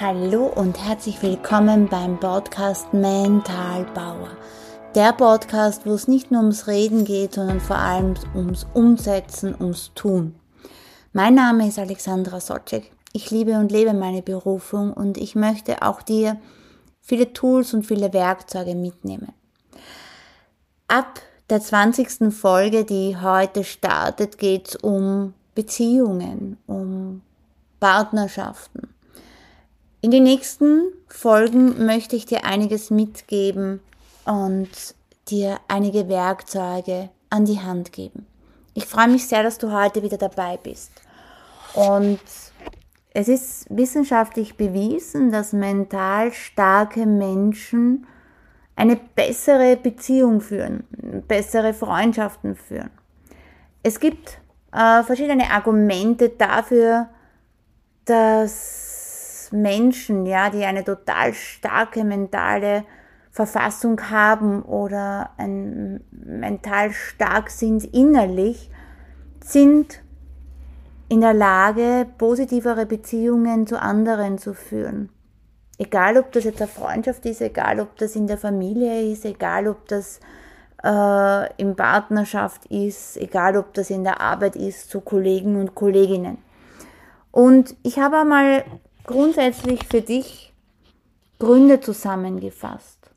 Hallo und herzlich willkommen beim Podcast Mental Power. Der Podcast, wo es nicht nur ums Reden geht, sondern vor allem ums Umsetzen, ums Tun. Mein Name ist Alexandra Socek. Ich liebe und lebe meine Berufung und ich möchte auch dir viele Tools und viele Werkzeuge mitnehmen. Ab der 20. Folge, die heute startet, geht es um Beziehungen, um Partnerschaften. In den nächsten Folgen möchte ich dir einiges mitgeben und dir einige Werkzeuge an die Hand geben. Ich freue mich sehr, dass du heute wieder dabei bist. Und es ist wissenschaftlich bewiesen, dass mental starke Menschen eine bessere Beziehung führen, bessere Freundschaften führen. Es gibt äh, verschiedene Argumente dafür, dass Menschen, ja, die eine total starke mentale Verfassung haben oder ein, mental stark sind innerlich, sind in der Lage, positivere Beziehungen zu anderen zu führen. Egal, ob das jetzt eine Freundschaft ist, egal, ob das in der Familie ist, egal, ob das äh, in Partnerschaft ist, egal, ob das in der Arbeit ist, zu Kollegen und Kolleginnen. Und ich habe einmal grundsätzlich für dich Gründe zusammengefasst.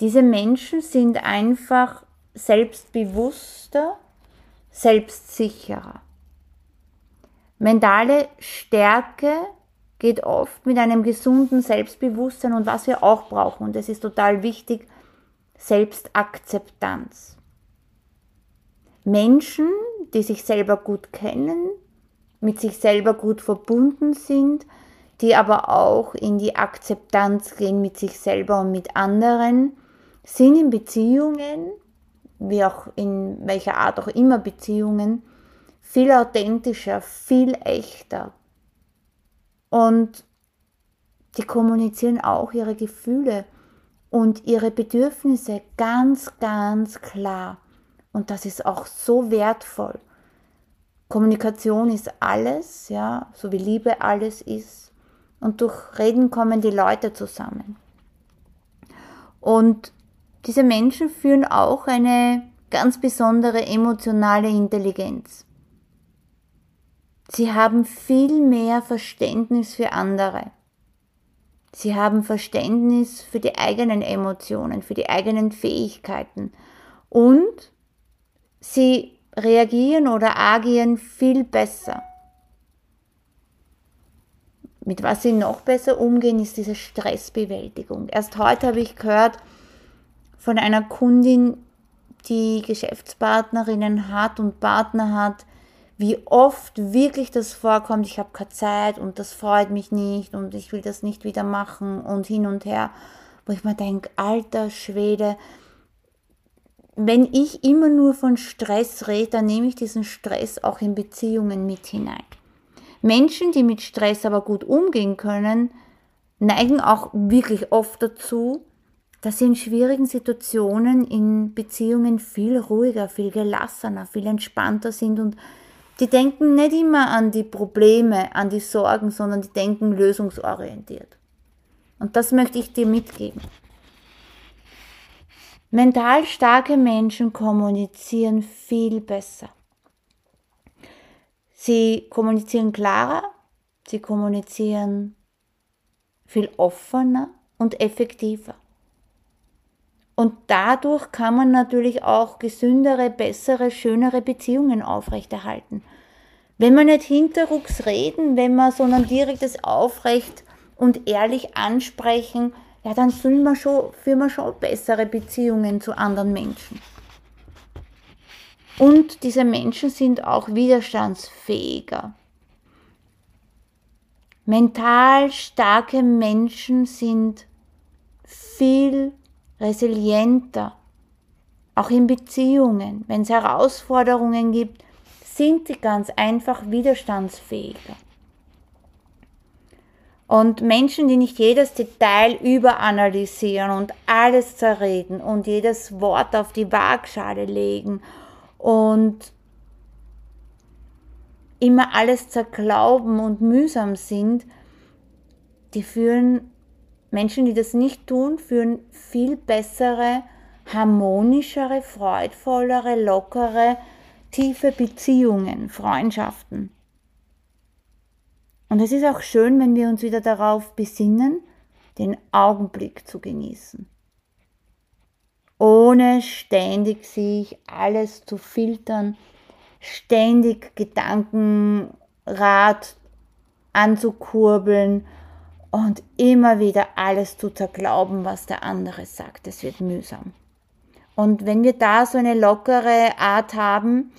Diese Menschen sind einfach selbstbewusster, selbstsicherer. Mentale Stärke geht oft mit einem gesunden Selbstbewusstsein und was wir auch brauchen, und das ist total wichtig, Selbstakzeptanz. Menschen, die sich selber gut kennen, mit sich selber gut verbunden sind, die aber auch in die Akzeptanz gehen mit sich selber und mit anderen, sind in Beziehungen, wie auch in welcher Art auch immer Beziehungen, viel authentischer, viel echter. Und die kommunizieren auch ihre Gefühle und ihre Bedürfnisse ganz, ganz klar. Und das ist auch so wertvoll. Kommunikation ist alles, ja, so wie Liebe alles ist. Und durch Reden kommen die Leute zusammen. Und diese Menschen führen auch eine ganz besondere emotionale Intelligenz. Sie haben viel mehr Verständnis für andere. Sie haben Verständnis für die eigenen Emotionen, für die eigenen Fähigkeiten und sie reagieren oder agieren viel besser. Mit was sie noch besser umgehen, ist diese Stressbewältigung. Erst heute habe ich gehört von einer Kundin, die Geschäftspartnerinnen hat und Partner hat, wie oft wirklich das vorkommt, ich habe keine Zeit und das freut mich nicht und ich will das nicht wieder machen und hin und her, wo ich mir denke, alter Schwede, wenn ich immer nur von Stress rede, dann nehme ich diesen Stress auch in Beziehungen mit hinein. Menschen, die mit Stress aber gut umgehen können, neigen auch wirklich oft dazu, dass sie in schwierigen Situationen in Beziehungen viel ruhiger, viel gelassener, viel entspannter sind und die denken nicht immer an die Probleme, an die Sorgen, sondern die denken lösungsorientiert. Und das möchte ich dir mitgeben. Mental starke Menschen kommunizieren viel besser. Sie kommunizieren klarer, sie kommunizieren viel offener und effektiver. Und dadurch kann man natürlich auch gesündere, bessere, schönere Beziehungen aufrechterhalten. Wenn wir nicht hinterrucks reden, wenn wir, sondern direktes aufrecht und ehrlich ansprechen, ja, dann führen wir schon, führen wir schon bessere Beziehungen zu anderen Menschen. Und diese Menschen sind auch widerstandsfähiger. Mental starke Menschen sind viel resilienter. Auch in Beziehungen, wenn es Herausforderungen gibt, sind sie ganz einfach widerstandsfähiger. Und Menschen, die nicht jedes Detail überanalysieren und alles zerreden und jedes Wort auf die Waagschale legen und immer alles zerglauben und mühsam sind, die führen, Menschen, die das nicht tun, führen viel bessere, harmonischere, freudvollere, lockere, tiefe Beziehungen, Freundschaften. Und es ist auch schön, wenn wir uns wieder darauf besinnen, den Augenblick zu genießen. Ohne ständig sich alles zu filtern, ständig Gedankenrad anzukurbeln und immer wieder alles zu zerglauben, was der andere sagt. Es wird mühsam. Und wenn wir da so eine lockere Art haben,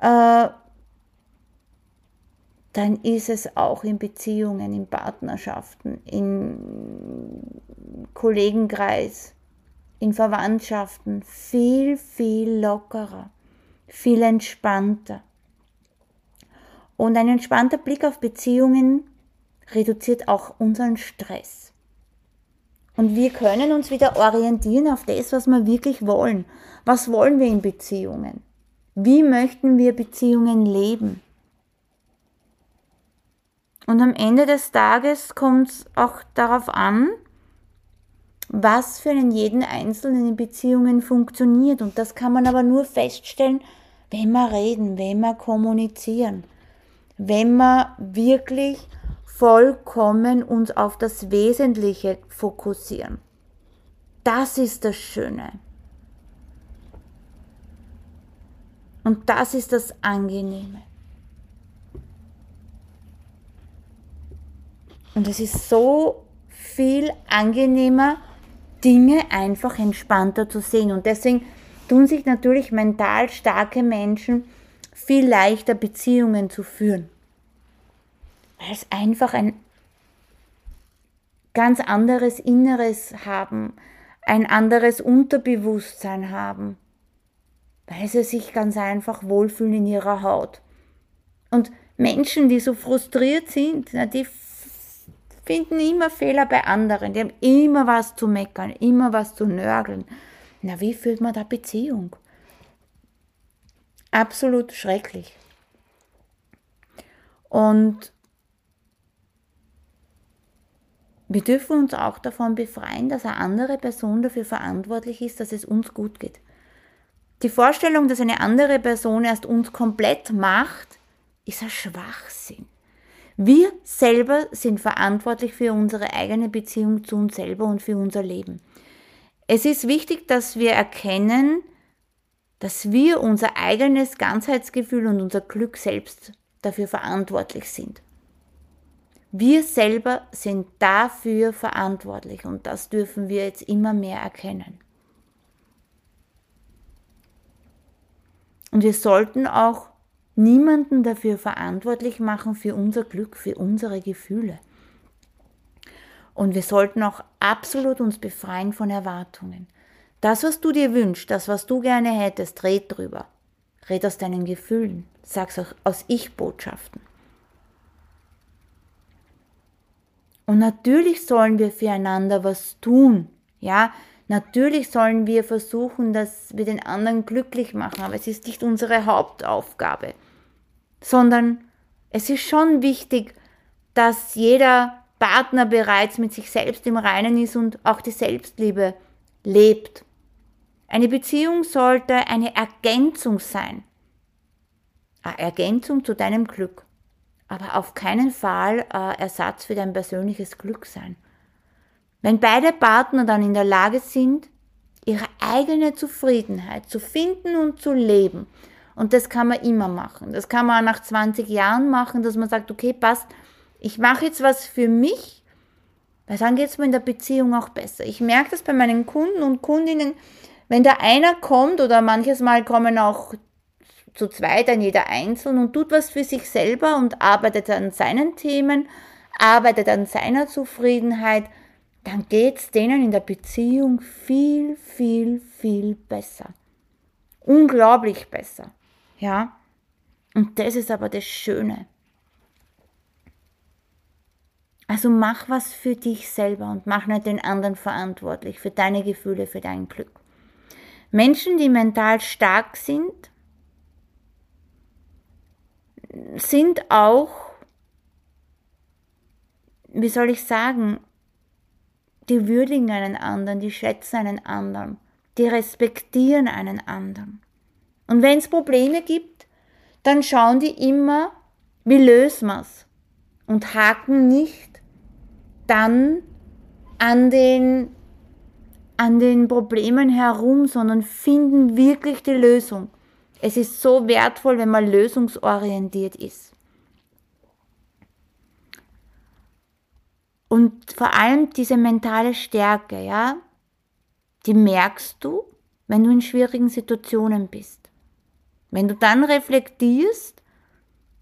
äh, dann ist es auch in Beziehungen, in Partnerschaften, in Kollegenkreis, in Verwandtschaften viel, viel lockerer, viel entspannter. Und ein entspannter Blick auf Beziehungen reduziert auch unseren Stress. Und wir können uns wieder orientieren auf das, was wir wirklich wollen. Was wollen wir in Beziehungen? Wie möchten wir Beziehungen leben? Und am Ende des Tages kommt es auch darauf an, was für einen jeden Einzelnen in Beziehungen funktioniert. Und das kann man aber nur feststellen, wenn wir reden, wenn wir kommunizieren, wenn wir wirklich vollkommen uns auf das Wesentliche fokussieren. Das ist das Schöne. Und das ist das Angenehme. Und es ist so viel angenehmer, Dinge einfach entspannter zu sehen. Und deswegen tun sich natürlich mental starke Menschen viel leichter Beziehungen zu führen. Weil es einfach ein ganz anderes Inneres haben, ein anderes Unterbewusstsein haben, weil sie sich ganz einfach wohlfühlen in ihrer Haut. Und Menschen, die so frustriert sind, die finden immer Fehler bei anderen, die haben immer was zu meckern, immer was zu nörgeln. Na, wie führt man da Beziehung? Absolut schrecklich. Und wir dürfen uns auch davon befreien, dass eine andere Person dafür verantwortlich ist, dass es uns gut geht. Die Vorstellung, dass eine andere Person erst uns komplett macht, ist ein Schwachsinn. Wir selber sind verantwortlich für unsere eigene Beziehung zu uns selber und für unser Leben. Es ist wichtig, dass wir erkennen, dass wir unser eigenes Ganzheitsgefühl und unser Glück selbst dafür verantwortlich sind. Wir selber sind dafür verantwortlich und das dürfen wir jetzt immer mehr erkennen. Und wir sollten auch niemanden dafür verantwortlich machen für unser Glück, für unsere Gefühle. Und wir sollten auch absolut uns befreien von Erwartungen. Das, was du dir wünschst, das, was du gerne hättest, red drüber. Red aus deinen Gefühlen. Sag's auch aus Ich-Botschaften. Und natürlich sollen wir füreinander was tun. Ja, natürlich sollen wir versuchen, dass wir den anderen glücklich machen, aber es ist nicht unsere Hauptaufgabe sondern es ist schon wichtig, dass jeder Partner bereits mit sich selbst im Reinen ist und auch die Selbstliebe lebt. Eine Beziehung sollte eine Ergänzung sein. Eine Ergänzung zu deinem Glück. Aber auf keinen Fall ein Ersatz für dein persönliches Glück sein. Wenn beide Partner dann in der Lage sind, ihre eigene Zufriedenheit zu finden und zu leben und das kann man immer machen. Das kann man auch nach 20 Jahren machen, dass man sagt, okay, passt, ich mache jetzt was für mich, weil dann geht es mir in der Beziehung auch besser. Ich merke das bei meinen Kunden und Kundinnen, wenn da einer kommt oder manches Mal kommen auch zu zweit ein jeder einzeln und tut was für sich selber und arbeitet an seinen Themen, arbeitet an seiner Zufriedenheit, dann geht es denen in der Beziehung viel, viel, viel besser. Unglaublich besser. Ja? Und das ist aber das Schöne. Also mach was für dich selber und mach nicht den anderen verantwortlich für deine Gefühle, für dein Glück. Menschen, die mental stark sind, sind auch wie soll ich sagen, die würdigen einen anderen, die schätzen einen anderen, die respektieren einen anderen. Und wenn es Probleme gibt, dann schauen die immer, wie lösen wir's und haken nicht dann an den, an den Problemen herum, sondern finden wirklich die Lösung. Es ist so wertvoll, wenn man lösungsorientiert ist. Und vor allem diese mentale Stärke, ja, die merkst du, wenn du in schwierigen Situationen bist. Wenn du dann reflektierst,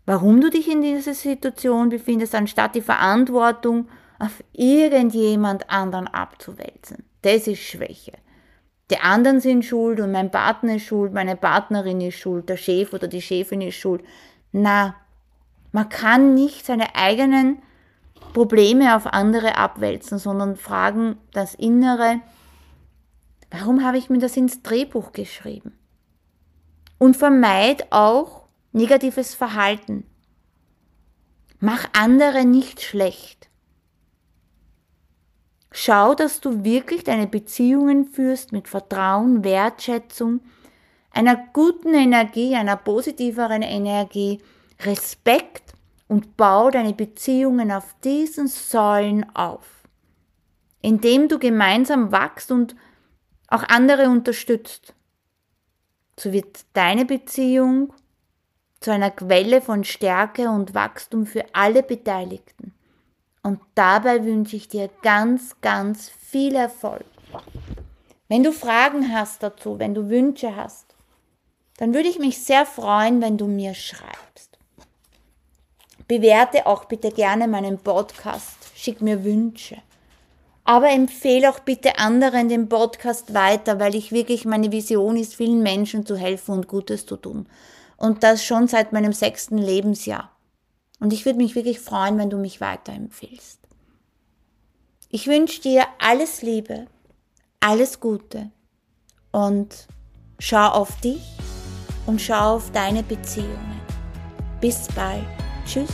warum du dich in dieser Situation befindest, anstatt die Verantwortung auf irgendjemand anderen abzuwälzen. Das ist Schwäche. Die anderen sind schuld und mein Partner ist schuld, meine Partnerin ist schuld, der Chef oder die Chefin ist schuld. Na, man kann nicht seine eigenen Probleme auf andere abwälzen, sondern fragen das Innere, warum habe ich mir das ins Drehbuch geschrieben? Und vermeid auch negatives Verhalten. Mach andere nicht schlecht. Schau, dass du wirklich deine Beziehungen führst mit Vertrauen, Wertschätzung, einer guten Energie, einer positiveren Energie, Respekt und bau deine Beziehungen auf diesen Säulen auf, indem du gemeinsam wachst und auch andere unterstützt. So wird deine Beziehung zu einer Quelle von Stärke und Wachstum für alle Beteiligten. Und dabei wünsche ich dir ganz, ganz viel Erfolg. Wenn du Fragen hast dazu, wenn du Wünsche hast, dann würde ich mich sehr freuen, wenn du mir schreibst. Bewerte auch bitte gerne meinen Podcast, schick mir Wünsche. Aber empfehle auch bitte anderen den Podcast weiter, weil ich wirklich meine Vision ist, vielen Menschen zu helfen und Gutes zu tun. Und das schon seit meinem sechsten Lebensjahr. Und ich würde mich wirklich freuen, wenn du mich weiterempfehlst. Ich wünsche dir alles Liebe, alles Gute und schau auf dich und schau auf deine Beziehungen. Bis bald. Tschüss.